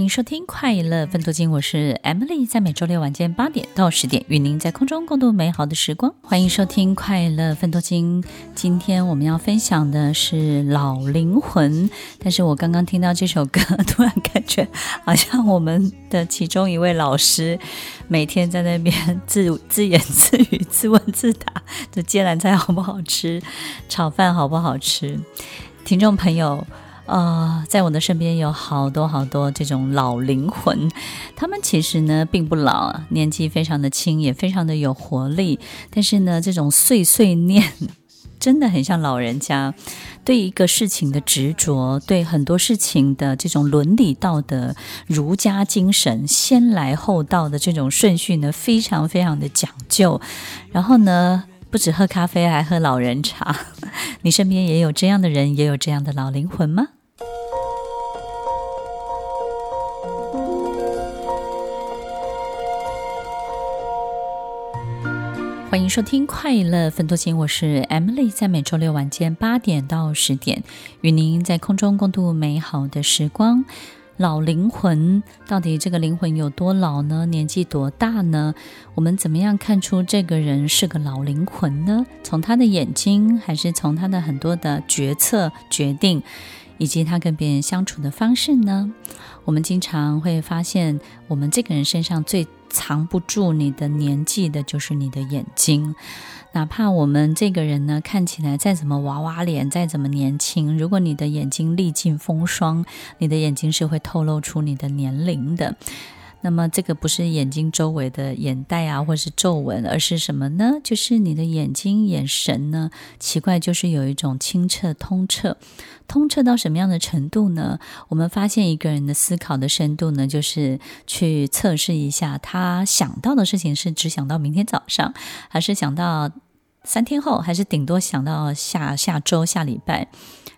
欢迎收听《快乐分多金》，我是 Emily，在每周六晚间八点到十点，与您在空中共度美好的时光。欢迎收听《快乐分多金》，今天我们要分享的是《老灵魂》。但是我刚刚听到这首歌，突然感觉好像我们的其中一位老师每天在那边自 自言自语、自问自答：这芥蓝菜好不好吃？炒饭好不好吃？听众朋友。呃，在我的身边有好多好多这种老灵魂，他们其实呢并不老，年纪非常的轻，也非常的有活力。但是呢，这种碎碎念真的很像老人家对一个事情的执着，对很多事情的这种伦理道德、儒家精神、先来后到的这种顺序呢，非常非常的讲究。然后呢，不止喝咖啡，还喝老人茶。你身边也有这样的人，也有这样的老灵魂吗？欢迎收听《快乐分多金》，我是 Emily，在每周六晚间八点到十点，与您在空中共度美好的时光。老灵魂到底这个灵魂有多老呢？年纪多大呢？我们怎么样看出这个人是个老灵魂呢？从他的眼睛，还是从他的很多的决策决定，以及他跟别人相处的方式呢？我们经常会发现，我们这个人身上最藏不住你的年纪的，就是你的眼睛。哪怕我们这个人呢，看起来再怎么娃娃脸，再怎么年轻，如果你的眼睛历尽风霜，你的眼睛是会透露出你的年龄的。那么这个不是眼睛周围的眼袋啊，或是皱纹，而是什么呢？就是你的眼睛眼神呢，奇怪，就是有一种清澈通彻。通彻到什么样的程度呢？我们发现一个人的思考的深度呢，就是去测试一下他想到的事情是只想到明天早上，还是想到三天后，还是顶多想到下下周、下礼拜。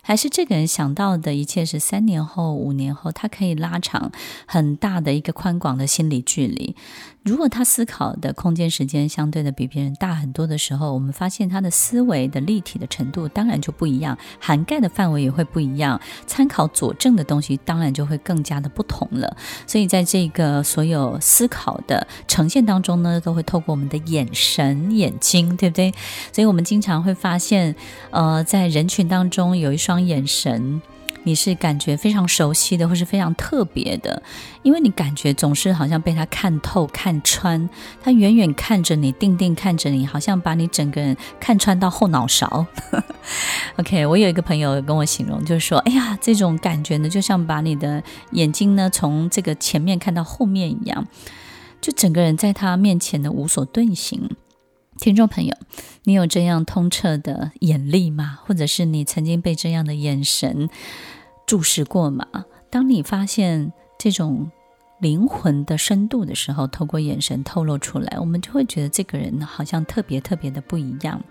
还是这个人想到的一切是三年后、五年后，他可以拉长很大的一个宽广的心理距离。如果他思考的空间时间相对的比别人大很多的时候，我们发现他的思维的立体的程度当然就不一样，涵盖的范围也会不一样，参考佐证的东西当然就会更加的不同了。所以在这个所有思考的呈现当中呢，都会透过我们的眼神、眼睛，对不对？所以我们经常会发现，呃，在人群当中有一双眼神。你是感觉非常熟悉的，或是非常特别的，因为你感觉总是好像被他看透、看穿，他远远看着你，定定看着你，好像把你整个人看穿到后脑勺。OK，我有一个朋友跟我形容，就是说，哎呀，这种感觉呢，就像把你的眼睛呢从这个前面看到后面一样，就整个人在他面前呢无所遁形。听众朋友，你有这样通彻的眼力吗？或者是你曾经被这样的眼神注视过吗？当你发现这种灵魂的深度的时候，透过眼神透露出来，我们就会觉得这个人好像特别特别的不一样。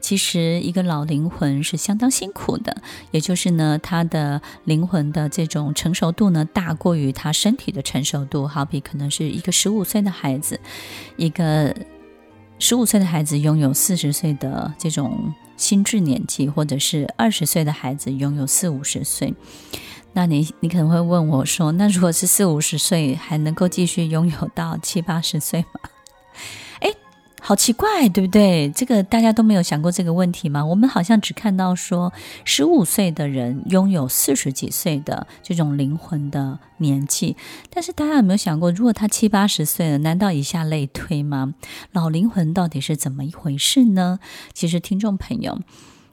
其实，一个老灵魂是相当辛苦的，也就是呢，他的灵魂的这种成熟度呢，大过于他身体的成熟度。好比可能是一个十五岁的孩子，一个十五岁的孩子拥有四十岁的这种。心智年纪，或者是二十岁的孩子拥有四五十岁，那你你可能会问我说，那如果是四五十岁，还能够继续拥有到七八十岁吗？好奇怪，对不对？这个大家都没有想过这个问题吗？我们好像只看到说，十五岁的人拥有四十几岁的这种灵魂的年纪，但是大家有没有想过，如果他七八十岁了，难道以下类推吗？老灵魂到底是怎么一回事呢？其实，听众朋友，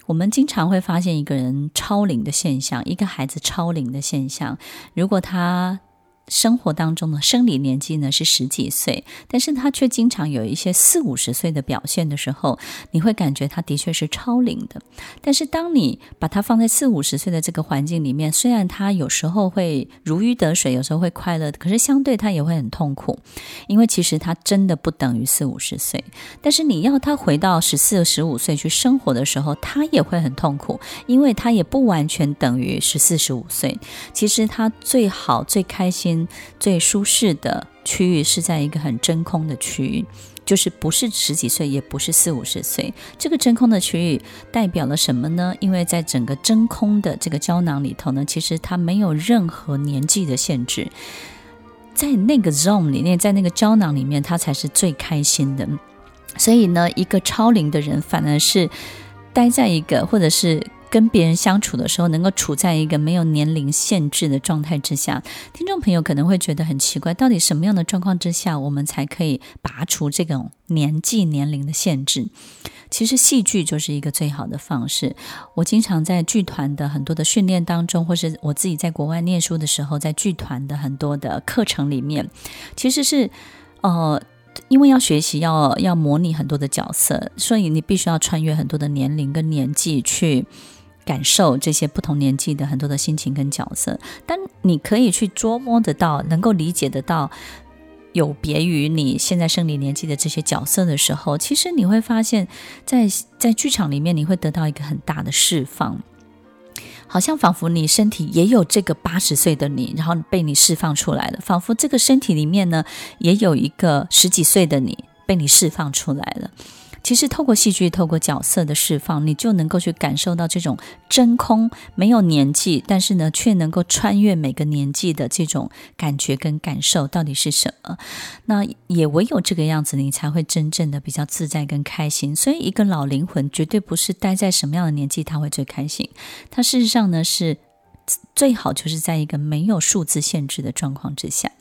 我们经常会发现一个人超龄的现象，一个孩子超龄的现象，如果他。生活当中的生理年纪呢是十几岁，但是他却经常有一些四五十岁的表现的时候，你会感觉他的确是超龄的。但是当你把他放在四五十岁的这个环境里面，虽然他有时候会如鱼得水，有时候会快乐，可是相对他也会很痛苦，因为其实他真的不等于四五十岁。但是你要他回到十四、十五岁去生活的时候，他也会很痛苦，因为他也不完全等于十四、十五岁。其实他最好、最开心。最舒适的区域是在一个很真空的区域，就是不是十几岁，也不是四五十岁。这个真空的区域代表了什么呢？因为在整个真空的这个胶囊里头呢，其实它没有任何年纪的限制，在那个 zone 里面，在那个胶囊里面，它才是最开心的。所以呢，一个超龄的人反而是待在一个，或者是。跟别人相处的时候，能够处在一个没有年龄限制的状态之下，听众朋友可能会觉得很奇怪，到底什么样的状况之下，我们才可以拔除这种年纪年龄的限制？其实戏剧就是一个最好的方式。我经常在剧团的很多的训练当中，或是我自己在国外念书的时候，在剧团的很多的课程里面，其实是，呃。因为要学习，要要模拟很多的角色，所以你必须要穿越很多的年龄跟年纪去感受这些不同年纪的很多的心情跟角色。但你可以去捉摸得到，能够理解得到，有别于你现在生理年纪的这些角色的时候，其实你会发现在，在在剧场里面，你会得到一个很大的释放。好像仿佛你身体也有这个八十岁的你，然后被你释放出来了。仿佛这个身体里面呢，也有一个十几岁的你被你释放出来了。其实，透过戏剧，透过角色的释放，你就能够去感受到这种真空，没有年纪，但是呢，却能够穿越每个年纪的这种感觉跟感受到底是什么？那也唯有这个样子，你才会真正的比较自在跟开心。所以，一个老灵魂绝对不是待在什么样的年纪他会最开心，他事实上呢是。最好就是在一个没有数字限制的状况之下。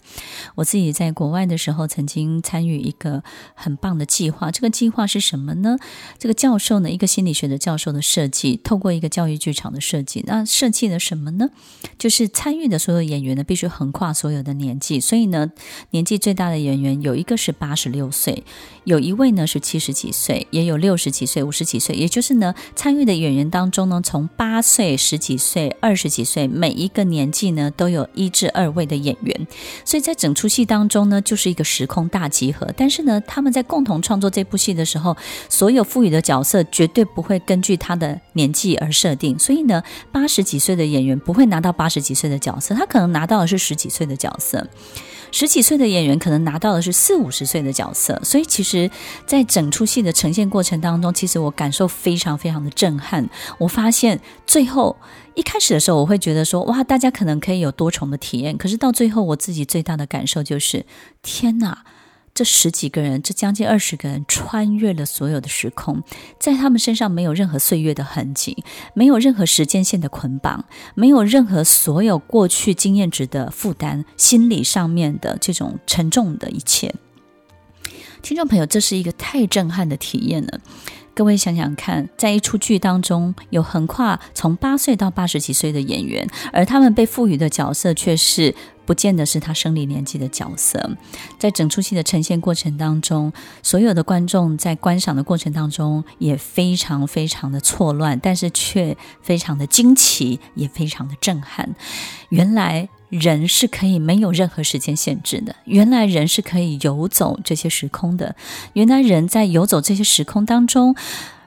我自己在国外的时候，曾经参与一个很棒的计划。这个计划是什么呢？这个教授呢，一个心理学的教授的设计，透过一个教育剧场的设计，那设计了什么呢？就是参与的所有演员呢，必须横跨所有的年纪。所以呢，年纪最大的演员有一个是八十六岁，有一位呢是七十几岁，也有六十几岁、五十几岁。也就是呢，参与的演员当中呢，从八岁、十几岁、二十几岁。对每一个年纪呢，都有一至二位的演员，所以在整出戏当中呢，就是一个时空大集合。但是呢，他们在共同创作这部戏的时候，所有赋予的角色绝对不会根据他的年纪而设定。所以呢，八十几岁的演员不会拿到八十几岁的角色，他可能拿到的是十几岁的角色。十几岁的演员可能拿到的是四五十岁的角色，所以其实，在整出戏的呈现过程当中，其实我感受非常非常的震撼。我发现最后一开始的时候，我会觉得说，哇，大家可能可以有多重的体验。可是到最后，我自己最大的感受就是，天哪！这十几个人，这将近二十个人，穿越了所有的时空，在他们身上没有任何岁月的痕迹，没有任何时间线的捆绑，没有任何所有过去经验值的负担，心理上面的这种沉重的一切。听众朋友，这是一个太震撼的体验了。各位想想看，在一出剧当中，有横跨从八岁到八十几岁的演员，而他们被赋予的角色却是。不见得是他生理年纪的角色，在整出戏的呈现过程当中，所有的观众在观赏的过程当中也非常非常的错乱，但是却非常的惊奇，也非常的震撼。原来人是可以没有任何时间限制的，原来人是可以游走这些时空的，原来人在游走这些时空当中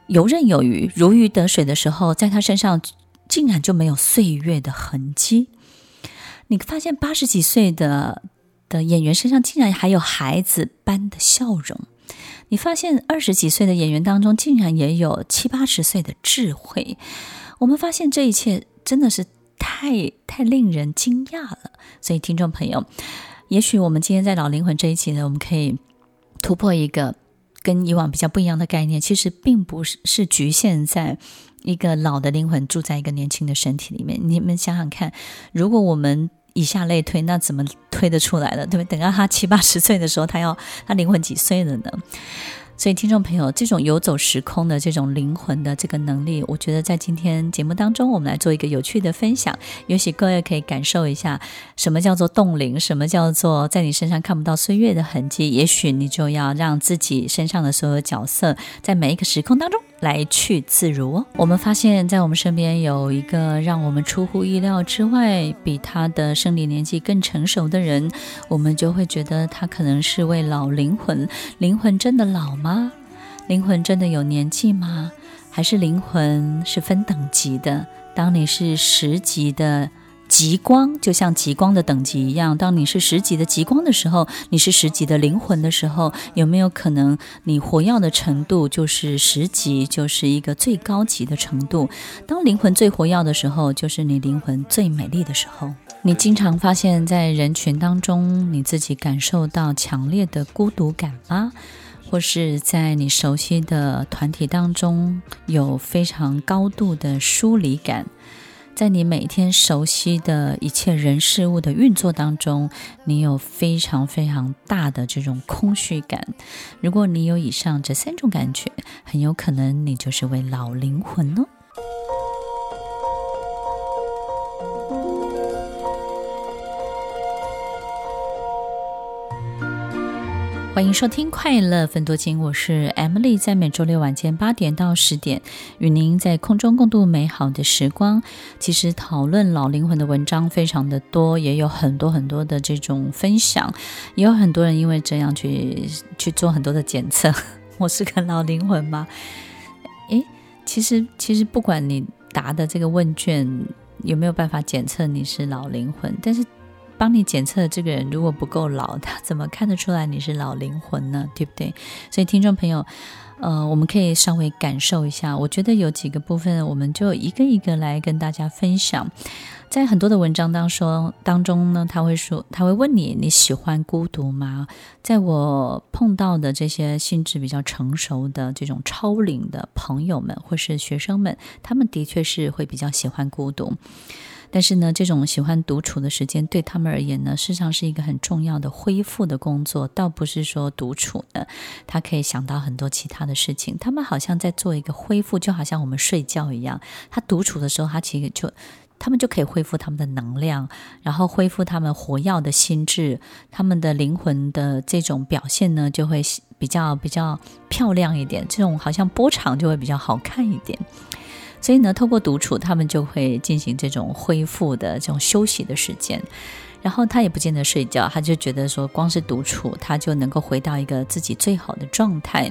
游刃有余、如鱼得水的时候，在他身上竟然就没有岁月的痕迹。你发现八十几岁的的演员身上竟然还有孩子般的笑容，你发现二十几岁的演员当中竟然也有七八十岁的智慧。我们发现这一切真的是太太令人惊讶了。所以，听众朋友，也许我们今天在老灵魂这一期呢，我们可以突破一个跟以往比较不一样的概念，其实并不是是局限在。一个老的灵魂住在一个年轻的身体里面，你们想想看，如果我们以下类推，那怎么推得出来了？对不对？等到他七八十岁的时候，他要他灵魂几岁了呢？所以，听众朋友，这种游走时空的这种灵魂的这个能力，我觉得在今天节目当中，我们来做一个有趣的分享，也许各位可以感受一下什么叫做冻龄，什么叫做在你身上看不到岁月的痕迹。也许你就要让自己身上的所有角色，在每一个时空当中来去自如。我们发现，在我们身边有一个让我们出乎意料之外，比他的生理年纪更成熟的人，我们就会觉得他可能是位老灵魂。灵魂真的老吗？灵魂真的有年纪吗？还是灵魂是分等级的？当你是十级的极光，就像极光的等级一样，当你是十级的极光的时候，你是十级的灵魂的时候，有没有可能你活跃的程度就是十级，就是一个最高级的程度？当灵魂最活跃的时候，就是你灵魂最美丽的时候。你经常发现，在人群当中，你自己感受到强烈的孤独感吗？或是在你熟悉的团体当中有非常高度的疏离感，在你每天熟悉的一切人事物的运作当中，你有非常非常大的这种空虚感。如果你有以上这三种感觉，很有可能你就是位老灵魂哦。欢迎收听《快乐分多金》，我是 Emily，在每周六晚间八点到十点，与您在空中共度美好的时光。其实讨论老灵魂的文章非常的多，也有很多很多的这种分享，也有很多人因为这样去去做很多的检测。我是个老灵魂吗？诶，其实其实不管你答的这个问卷有没有办法检测你是老灵魂，但是。帮你检测这个人如果不够老，他怎么看得出来你是老灵魂呢？对不对？所以听众朋友，呃，我们可以稍微感受一下。我觉得有几个部分，我们就一个一个来跟大家分享。在很多的文章当中当中呢，他会说，他会问你，你喜欢孤独吗？在我碰到的这些心智比较成熟的这种超龄的朋友们或是学生们，他们的确是会比较喜欢孤独。但是呢，这种喜欢独处的时间对他们而言呢，事实上是一个很重要的恢复的工作，倒不是说独处呢，他可以想到很多其他的事情。他们好像在做一个恢复，就好像我们睡觉一样。他独处的时候，他其实就他们就可以恢复他们的能量，然后恢复他们活跃的心智，他们的灵魂的这种表现呢，就会比较比较漂亮一点。这种好像波长就会比较好看一点。所以呢，透过独处，他们就会进行这种恢复的这种休息的时间。然后他也不见得睡觉，他就觉得说，光是独处，他就能够回到一个自己最好的状态。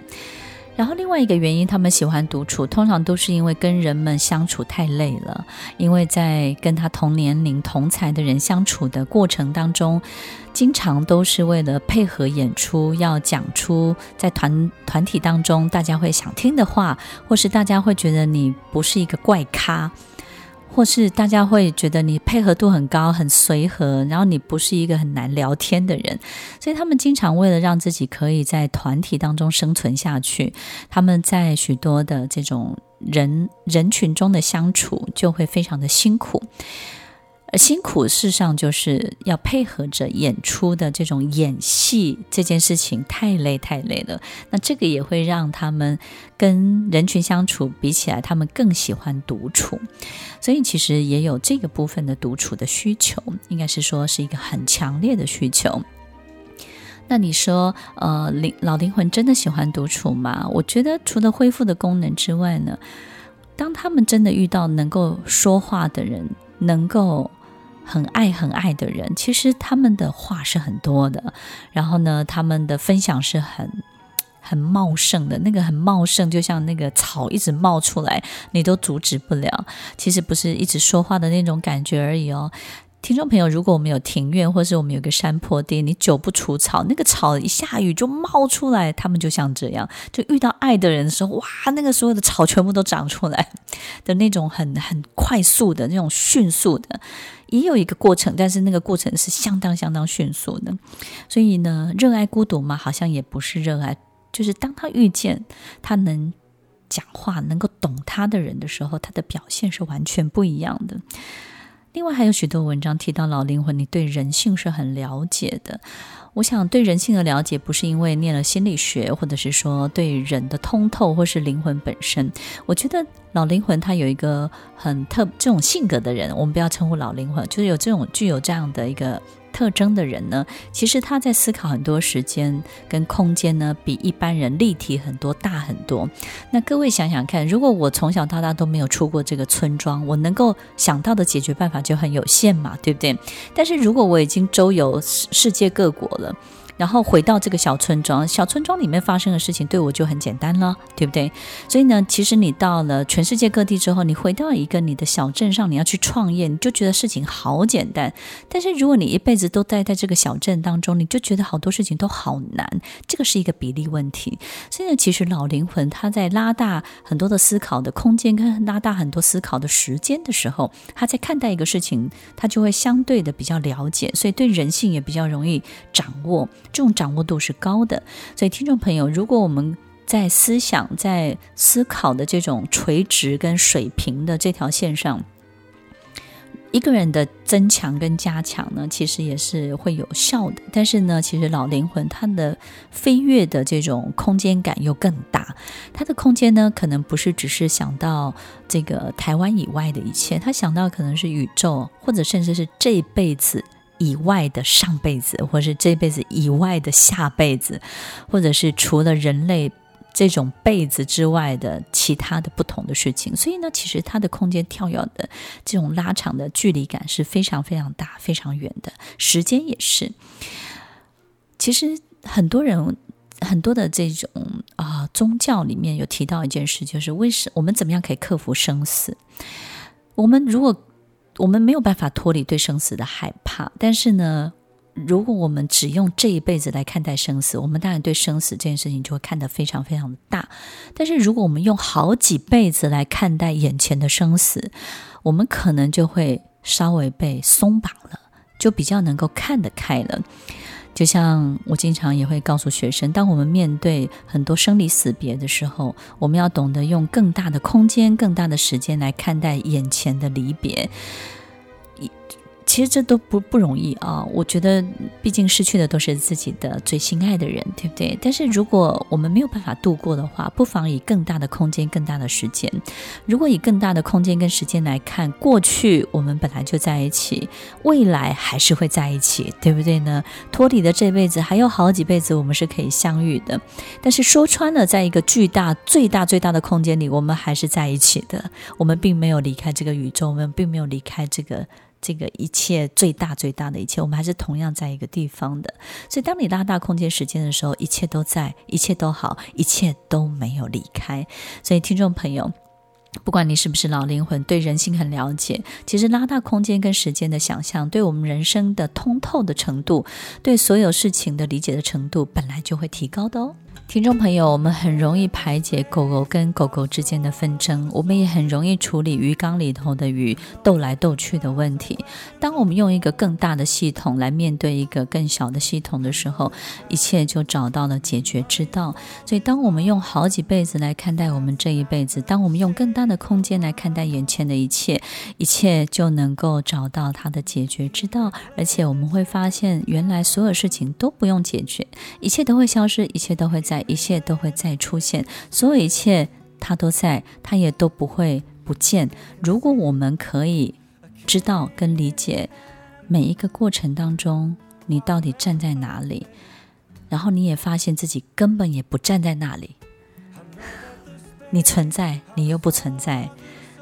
然后另外一个原因，他们喜欢独处，通常都是因为跟人们相处太累了，因为在跟他同年龄、同才的人相处的过程当中，经常都是为了配合演出，要讲出在团团体当中大家会想听的话，或是大家会觉得你不是一个怪咖。或是大家会觉得你配合度很高，很随和，然后你不是一个很难聊天的人，所以他们经常为了让自己可以在团体当中生存下去，他们在许多的这种人人群中的相处就会非常的辛苦。而辛苦，事实上就是要配合着演出的这种演戏这件事情，太累太累了。那这个也会让他们跟人群相处比起来，他们更喜欢独处。所以其实也有这个部分的独处的需求，应该是说是一个很强烈的需求。那你说，呃，灵老灵魂真的喜欢独处吗？我觉得除了恢复的功能之外呢，当他们真的遇到能够说话的人，能够很爱很爱的人，其实他们的话是很多的，然后呢，他们的分享是很很茂盛的，那个很茂盛，就像那个草一直冒出来，你都阻止不了。其实不是一直说话的那种感觉而已哦。听众朋友，如果我们有庭院，或是我们有个山坡地，你久不除草，那个草一下雨就冒出来。他们就像这样，就遇到爱的人的时候，哇，那个所有的草全部都长出来的那种很很快速的那种迅速的，也有一个过程，但是那个过程是相当相当迅速的。所以呢，热爱孤独嘛，好像也不是热爱，就是当他遇见他能讲话、能够懂他的人的时候，他的表现是完全不一样的。另外还有许多文章提到老灵魂，你对人性是很了解的。我想对人性的了解，不是因为念了心理学，或者是说对人的通透，或是灵魂本身。我觉得老灵魂他有一个很特这种性格的人，我们不要称呼老灵魂，就是有这种具有这样的一个。特征的人呢，其实他在思考很多时间跟空间呢，比一般人立体很多、大很多。那各位想想看，如果我从小到大都没有出过这个村庄，我能够想到的解决办法就很有限嘛，对不对？但是如果我已经周游世界各国了。然后回到这个小村庄，小村庄里面发生的事情对我就很简单了，对不对？所以呢，其实你到了全世界各地之后，你回到一个你的小镇上，你要去创业，你就觉得事情好简单。但是如果你一辈子都待在这个小镇当中，你就觉得好多事情都好难。这个是一个比例问题。所以呢，其实老灵魂他在拉大很多的思考的空间，跟拉大很多思考的时间的时候，他在看待一个事情，他就会相对的比较了解，所以对人性也比较容易掌握。这种掌握度是高的，所以听众朋友，如果我们在思想、在思考的这种垂直跟水平的这条线上，一个人的增强跟加强呢，其实也是会有效的。但是呢，其实老灵魂他的飞跃的这种空间感又更大，他的空间呢，可能不是只是想到这个台湾以外的一切，他想到可能是宇宙，或者甚至是这辈子。以外的上辈子，或是这辈子以外的下辈子，或者是除了人类这种辈子之外的其他的不同的事情。所以呢，其实它的空间跳跃的这种拉长的距离感是非常非常大、非常远的，时间也是。其实很多人很多的这种啊、宗教里面有提到一件事，就是为什我们怎么样可以克服生死？我们如果我们没有办法脱离对生死的害怕，但是呢，如果我们只用这一辈子来看待生死，我们当然对生死这件事情就会看得非常非常大。但是如果我们用好几辈子来看待眼前的生死，我们可能就会稍微被松绑了，就比较能够看得开了。就像我经常也会告诉学生，当我们面对很多生离死别的时候，我们要懂得用更大的空间、更大的时间来看待眼前的离别。其实这都不不容易啊！我觉得，毕竟失去的都是自己的最心爱的人，对不对？但是如果我们没有办法度过的话，不妨以更大的空间、更大的时间。如果以更大的空间跟时间来看，过去我们本来就在一起，未来还是会在一起，对不对呢？脱离的这辈子还有好几辈子，我们是可以相遇的。但是说穿了，在一个巨大、最大、最大的空间里，我们还是在一起的。我们并没有离开这个宇宙，我们并没有离开这个。这个一切最大最大的一切，我们还是同样在一个地方的。所以，当你拉大空间时间的时候，一切都在，一切都好，一切都没有离开。所以，听众朋友，不管你是不是老灵魂，对人性很了解，其实拉大空间跟时间的想象，对我们人生的通透的程度，对所有事情的理解的程度，本来就会提高的哦。听众朋友，我们很容易排解狗狗跟狗狗之间的纷争，我们也很容易处理鱼缸里头的鱼斗来斗去的问题。当我们用一个更大的系统来面对一个更小的系统的时候，一切就找到了解决之道。所以，当我们用好几辈子来看待我们这一辈子，当我们用更大的空间来看待眼前的一切，一切就能够找到它的解决之道。而且，我们会发现，原来所有事情都不用解决，一切都会消失，一切都会在。一切都会再出现，所有一切它都在，它也都不会不见。如果我们可以知道跟理解每一个过程当中，你到底站在哪里，然后你也发现自己根本也不站在那里，你存在，你又不存在。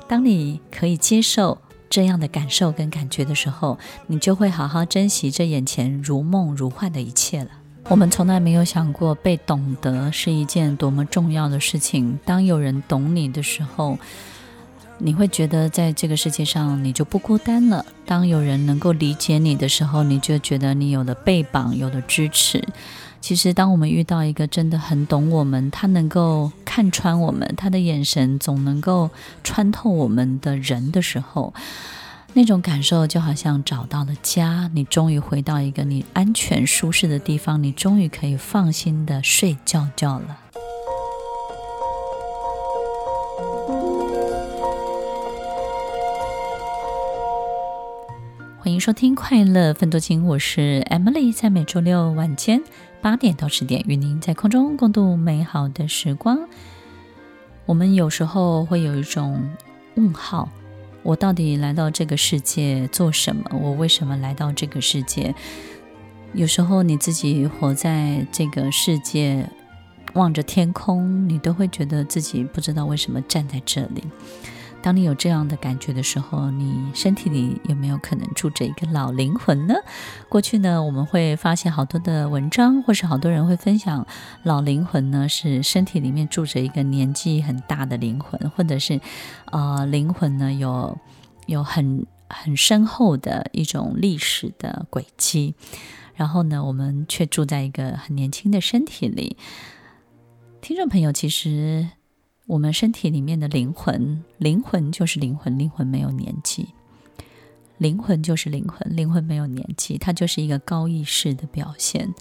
当你可以接受这样的感受跟感觉的时候，你就会好好珍惜这眼前如梦如幻的一切了。我们从来没有想过被懂得是一件多么重要的事情。当有人懂你的时候，你会觉得在这个世界上你就不孤单了。当有人能够理解你的时候，你就觉得你有了臂膀，有了支持。其实，当我们遇到一个真的很懂我们，他能够看穿我们，他的眼神总能够穿透我们的人的时候，那种感受就好像找到了家，你终于回到一个你安全舒适的地方，你终于可以放心的睡觉觉了。欢迎收听《快乐分多金》，我是 Emily，在每周六晚间八点到十点，与您在空中共度美好的时光。我们有时候会有一种问号：我到底来到这个世界做什么？我为什么来到这个世界？有时候你自己活在这个世界，望着天空，你都会觉得自己不知道为什么站在这里。当你有这样的感觉的时候，你身体里有没有可能住着一个老灵魂呢？过去呢，我们会发现好多的文章，或是好多人会分享，老灵魂呢是身体里面住着一个年纪很大的灵魂，或者是，呃，灵魂呢有有很很深厚的一种历史的轨迹，然后呢，我们却住在一个很年轻的身体里。听众朋友，其实。我们身体里面的灵魂，灵魂就是灵魂，灵魂没有年纪，灵魂就是灵魂，灵魂没有年纪，它就是一个高意识的表现，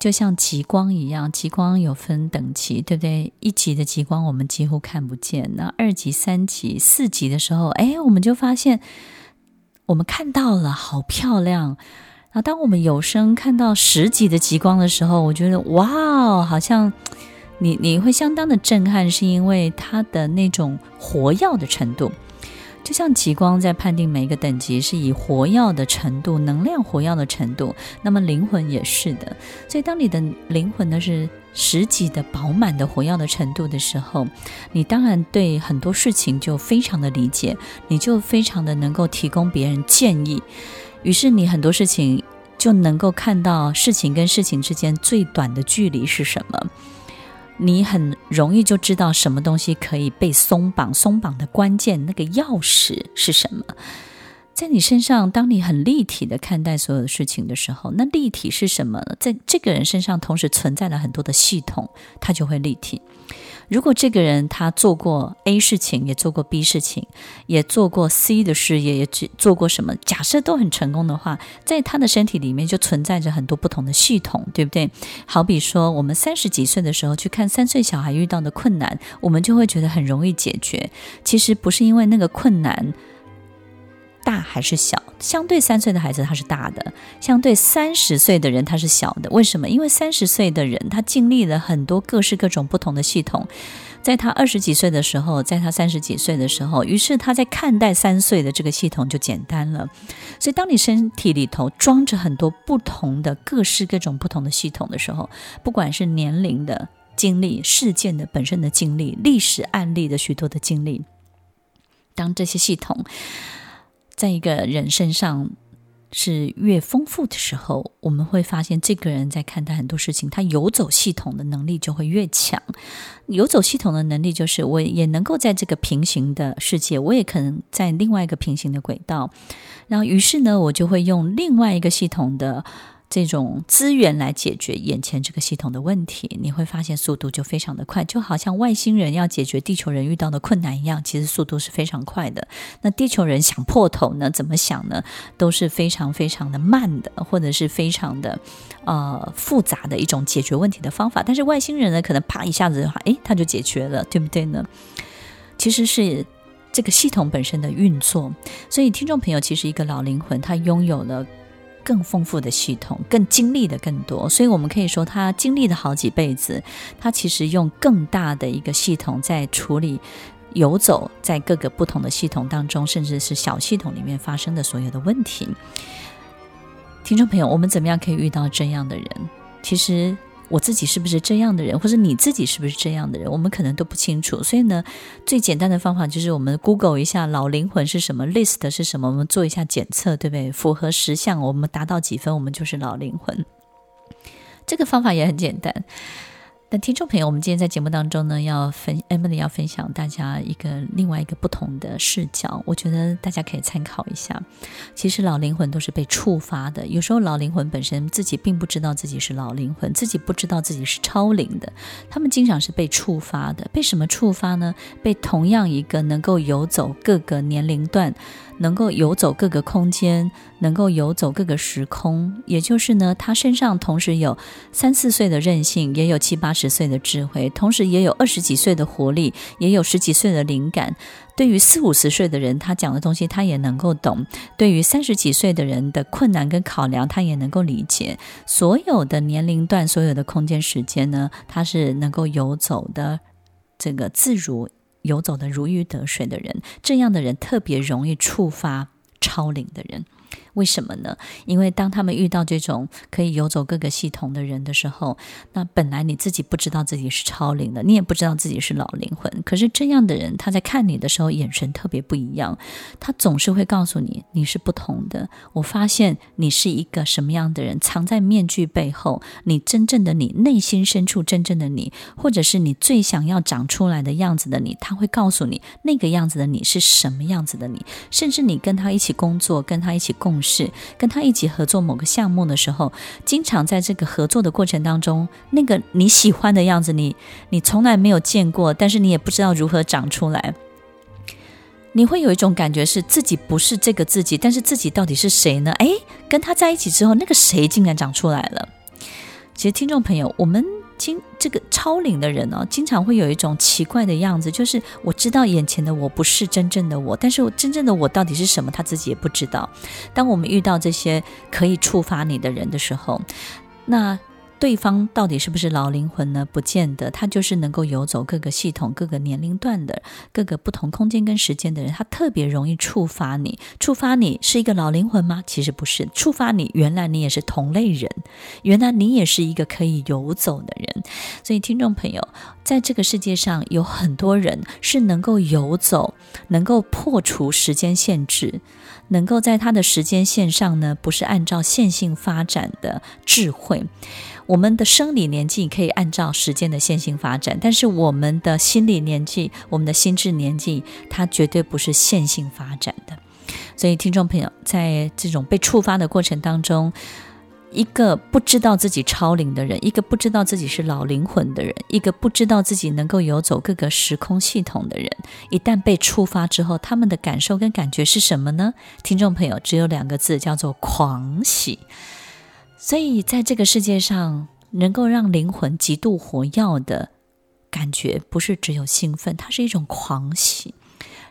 就像极光一样，极光有分等级，对不对？一级的极光我们几乎看不见，那二级、三级、四级的时候，哎，我们就发现我们看到了，好漂亮。那当我们有生看到十级的极光的时候，我觉得哇，好像。你你会相当的震撼，是因为它的那种活跃的程度，就像极光在判定每一个等级是以活跃的程度、能量活跃的程度，那么灵魂也是的。所以，当你的灵魂呢是十级的饱满的活跃的程度的时候，你当然对很多事情就非常的理解，你就非常的能够提供别人建议，于是你很多事情就能够看到事情跟事情之间最短的距离是什么。你很容易就知道什么东西可以被松绑，松绑的关键那个钥匙是什么？在你身上，当你很立体的看待所有的事情的时候，那立体是什么？在这个人身上同时存在了很多的系统，他就会立体。如果这个人他做过 A 事情，也做过 B 事情，也做过 C 的事业，也做过什么，假设都很成功的话，在他的身体里面就存在着很多不同的系统，对不对？好比说，我们三十几岁的时候去看三岁小孩遇到的困难，我们就会觉得很容易解决。其实不是因为那个困难。大还是小？相对三岁的孩子他是大的，相对三十岁的人他是小的。为什么？因为三十岁的人他经历了很多各式各种不同的系统，在他二十几岁的时候，在他三十几岁的时候，于是他在看待三岁的这个系统就简单了。所以，当你身体里头装着很多不同的各式各种不同的系统的时候，不管是年龄的经历、事件的本身的经历、历史案例的许多的经历，当这些系统。在一个人身上是越丰富的时候，我们会发现这个人在看待很多事情，他游走系统的能力就会越强。游走系统的能力就是，我也能够在这个平行的世界，我也可能在另外一个平行的轨道。然后，于是呢，我就会用另外一个系统的。这种资源来解决眼前这个系统的问题，你会发现速度就非常的快，就好像外星人要解决地球人遇到的困难一样，其实速度是非常快的。那地球人想破头呢，怎么想呢？都是非常非常的慢的，或者是非常的呃复杂的一种解决问题的方法。但是外星人呢，可能啪一下子的话，诶，他就解决了，对不对呢？其实是这个系统本身的运作。所以听众朋友，其实一个老灵魂，他拥有了。更丰富的系统，更经历的更多，所以我们可以说，他经历了好几辈子，他其实用更大的一个系统在处理游走在各个不同的系统当中，甚至是小系统里面发生的所有的问题。听众朋友，我们怎么样可以遇到这样的人？其实。我自己是不是这样的人，或者你自己是不是这样的人，我们可能都不清楚。所以呢，最简单的方法就是我们 Google 一下老灵魂是什么，list 是什么，我们做一下检测，对不对？符合十项，我们达到几分，我们就是老灵魂。这个方法也很简单。那听众朋友，我们今天在节目当中呢，要分 Emily 要分享大家一个另外一个不同的视角，我觉得大家可以参考一下。其实老灵魂都是被触发的，有时候老灵魂本身自己并不知道自己是老灵魂，自己不知道自己是超灵的，他们经常是被触发的。被什么触发呢？被同样一个能够游走各个年龄段、能够游走各个空间，能够游走各个时空。也就是呢，他身上同时有三四岁的韧性，也有七八十岁的智慧，同时也有二十几岁的活力，也有十几岁的灵感。对于四五十岁的人，他讲的东西他也能够懂；对于三十几岁的人的困难跟考量，他也能够理解。所有的年龄段，所有的空间时间呢，他是能够游走的，这个自如游走的如鱼得水的人。这样的人特别容易触发超龄的人。为什么呢？因为当他们遇到这种可以游走各个系统的人的时候，那本来你自己不知道自己是超灵的，你也不知道自己是老灵魂。可是这样的人，他在看你的时候，眼神特别不一样。他总是会告诉你，你是不同的。我发现你是一个什么样的人，藏在面具背后，你真正的你，内心深处真正的你，或者是你最想要长出来的样子的你，他会告诉你那个样子的你是什么样子的你。甚至你跟他一起工作，跟他一起共。是跟他一起合作某个项目的时候，经常在这个合作的过程当中，那个你喜欢的样子你，你从来没有见过，但是你也不知道如何长出来。你会有一种感觉是自己不是这个自己，但是自己到底是谁呢？诶，跟他在一起之后，那个谁竟然长出来了。其实，听众朋友，我们。经这个超龄的人哦，经常会有一种奇怪的样子，就是我知道眼前的我不是真正的我，但是我真正的我到底是什么，他自己也不知道。当我们遇到这些可以触发你的人的时候，那。对方到底是不是老灵魂呢？不见得，他就是能够游走各个系统、各个年龄段的、各个不同空间跟时间的人，他特别容易触发你。触发你是一个老灵魂吗？其实不是，触发你，原来你也是同类人，原来你也是一个可以游走的人。所以，听众朋友，在这个世界上有很多人是能够游走，能够破除时间限制，能够在他的时间线上呢，不是按照线性发展的智慧。我们的生理年纪可以按照时间的线性发展，但是我们的心理年纪、我们的心智年纪，它绝对不是线性发展的。所以，听众朋友，在这种被触发的过程当中，一个不知道自己超龄的人，一个不知道自己是老灵魂的人，一个不知道自己能够游走各个时空系统的人，一旦被触发之后，他们的感受跟感觉是什么呢？听众朋友，只有两个字，叫做狂喜。所以，在这个世界上，能够让灵魂极度活跃的感觉，不是只有兴奋，它是一种狂喜。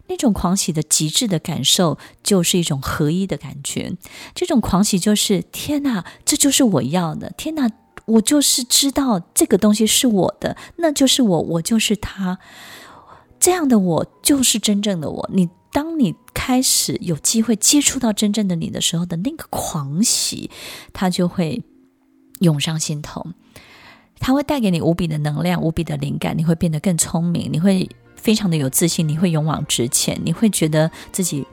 那种狂喜的极致的感受，就是一种合一的感觉。这种狂喜就是：天哪，这就是我要的！天哪，我就是知道这个东西是我的，那就是我，我就是他。这样的我，就是真正的我。你。当你开始有机会接触到真正的你的时候的那个狂喜，它就会涌上心头，它会带给你无比的能量、无比的灵感，你会变得更聪明，你会非常的有自信，你会勇往直前，你会觉得自己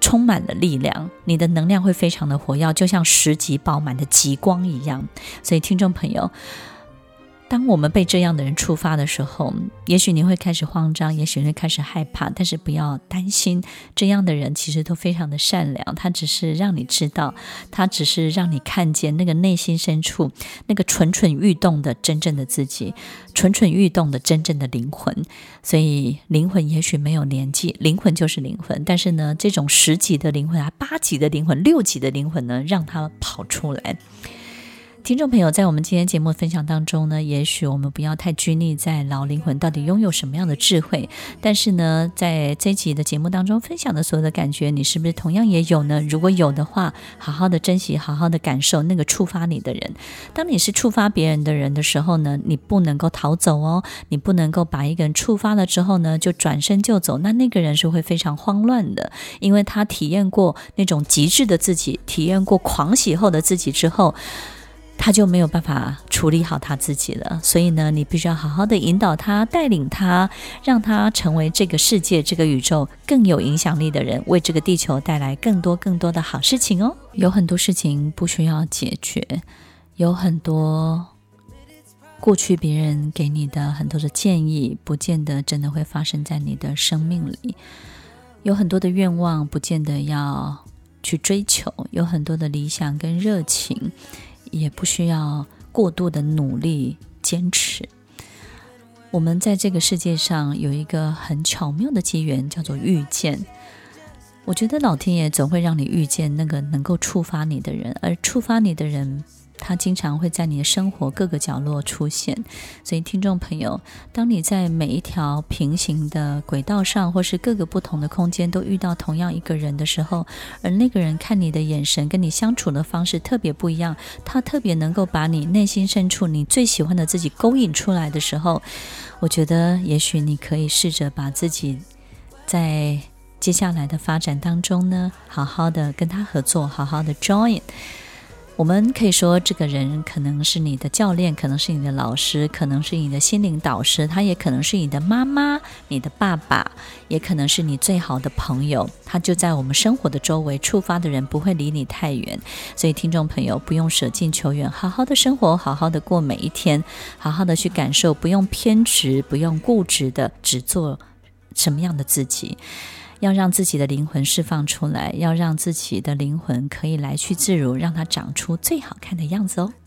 充满了力量，你的能量会非常的活跃，就像十级饱满的极光一样。所以，听众朋友。当我们被这样的人触发的时候，也许你会开始慌张，也许会开始害怕，但是不要担心，这样的人其实都非常的善良，他只是让你知道，他只是让你看见那个内心深处那个蠢蠢欲动的真正的自己，蠢蠢欲动的真正的灵魂。所以灵魂也许没有年纪，灵魂就是灵魂，但是呢，这种十级的灵魂啊，八级的灵魂，六级的灵魂呢，让他跑出来。听众朋友，在我们今天节目分享当中呢，也许我们不要太拘泥在老灵魂到底拥有什么样的智慧，但是呢，在这集的节目当中分享的所有的感觉，你是不是同样也有呢？如果有的话，好好的珍惜，好好的感受那个触发你的人。当你是触发别人的人的时候呢，你不能够逃走哦，你不能够把一个人触发了之后呢，就转身就走，那那个人是会非常慌乱的，因为他体验过那种极致的自己，体验过狂喜后的自己之后。他就没有办法处理好他自己了，所以呢，你必须要好好的引导他，带领他，让他成为这个世界、这个宇宙更有影响力的人，为这个地球带来更多更多的好事情哦。有很多事情不需要解决，有很多过去别人给你的很多的建议，不见得真的会发生在你的生命里。有很多的愿望，不见得要去追求，有很多的理想跟热情。也不需要过度的努力坚持。我们在这个世界上有一个很巧妙的机缘，叫做遇见。我觉得老天爷总会让你遇见那个能够触发你的人，而触发你的人，他经常会在你的生活各个角落出现。所以，听众朋友，当你在每一条平行的轨道上，或是各个不同的空间，都遇到同样一个人的时候，而那个人看你的眼神跟你相处的方式特别不一样，他特别能够把你内心深处你最喜欢的自己勾引出来的时候，我觉得也许你可以试着把自己在。接下来的发展当中呢，好好的跟他合作，好好的 join。我们可以说，这个人可能是你的教练，可能是你的老师，可能是你的心灵导师，他也可能是你的妈妈、你的爸爸，也可能是你最好的朋友。他就在我们生活的周围，触发的人不会离你太远。所以，听众朋友不用舍近求远，好好的生活，好好的过每一天，好好的去感受，不用偏执，不用固执的只做什么样的自己。要让自己的灵魂释放出来，要让自己的灵魂可以来去自如，让它长出最好看的样子哦。